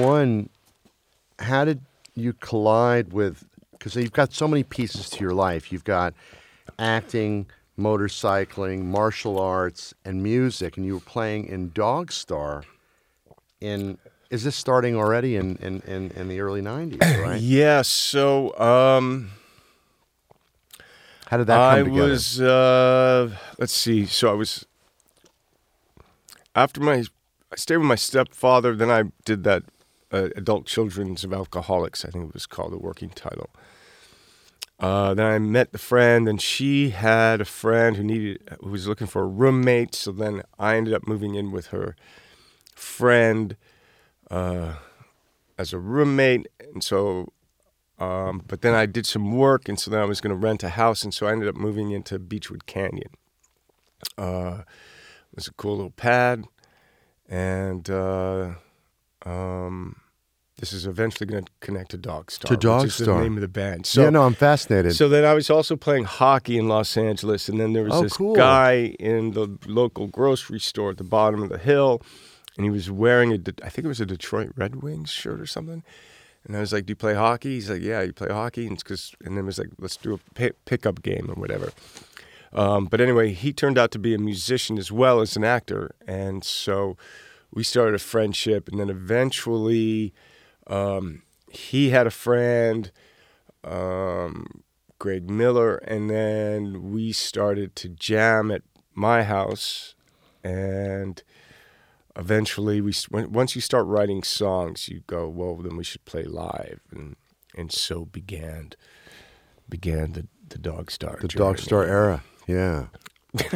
one, how did you collide with? Because you've got so many pieces to your life. You've got acting, motorcycling, martial arts, and music, and you were playing in Dogstar. In is this starting already in in, in, in the early '90s? Right? Yeah. So um, how did that come I together? was. Uh, let's see. So I was after my. I stayed with my stepfather. Then I did that uh, adult children's of alcoholics. I think it was called the working title. Uh, then I met the friend, and she had a friend who needed who was looking for a roommate. So then I ended up moving in with her friend uh, as a roommate, and so. Um, but then I did some work, and so then I was going to rent a house, and so I ended up moving into Beachwood Canyon. Uh, it was a cool little pad, and uh, um, this is eventually going to connect to Dogstar, To Dogstar. the name of the band. So, yeah, no, I'm fascinated. so then I was also playing hockey in Los Angeles, and then there was Oh, this cool. guy in the local grocery store at the bottom of the hill, and he was wearing a, I think it was a Detroit Red Wings shirt or something. And I was like, "Do you play hockey?" He's like, "Yeah, you play hockey." And, it's 'cause- and then it was like, "Let's do a pi- pickup game or whatever." Um, but anyway, he turned out to be a musician as well as an actor, and so we started a friendship. And then eventually, um, he had a friend, um, Gregg Miller, and then we started to jam at my house, and eventually we when- once you start writing songs, you go, well, then we should play live, and and so began began the the Dogstar the journey. Dogstar era. Yeah.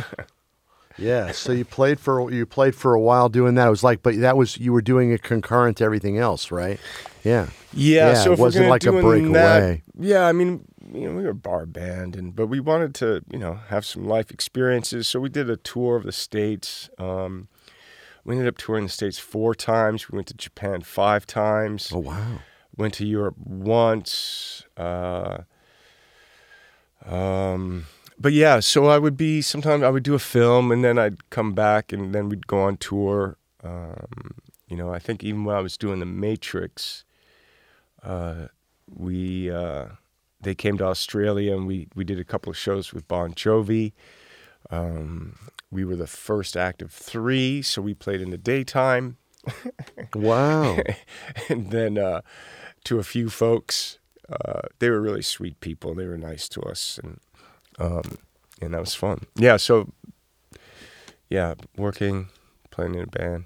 yeah. So you played for you played for a while doing that. It was like, but that was you were doing it concurrent to everything else, right? Yeah. Yeah, Yeah, so it wasn't like a breakaway. That, yeah, I mean, you know, we were a bar band, and but we wanted to, you know, have some life experiences. So we did a tour of the states. Um, we ended up touring the states four times. We went to Japan five times. Oh wow. Went to Europe once. Uh, but yeah, so I would be sometimes I would do a film, and then I'd come back, and then we'd go on tour. Um, you know, I think even when I was doing The Matrix, uh, we uh, they came to Australia, and we we did a couple of shows with Bon Jovi. Um, we were the first act of three, so we played in the daytime Wow. and then uh, to a few folks. Uh, they were really sweet people. They were nice to us, and um, and that was fun. Yeah. So yeah, working, playing in a band.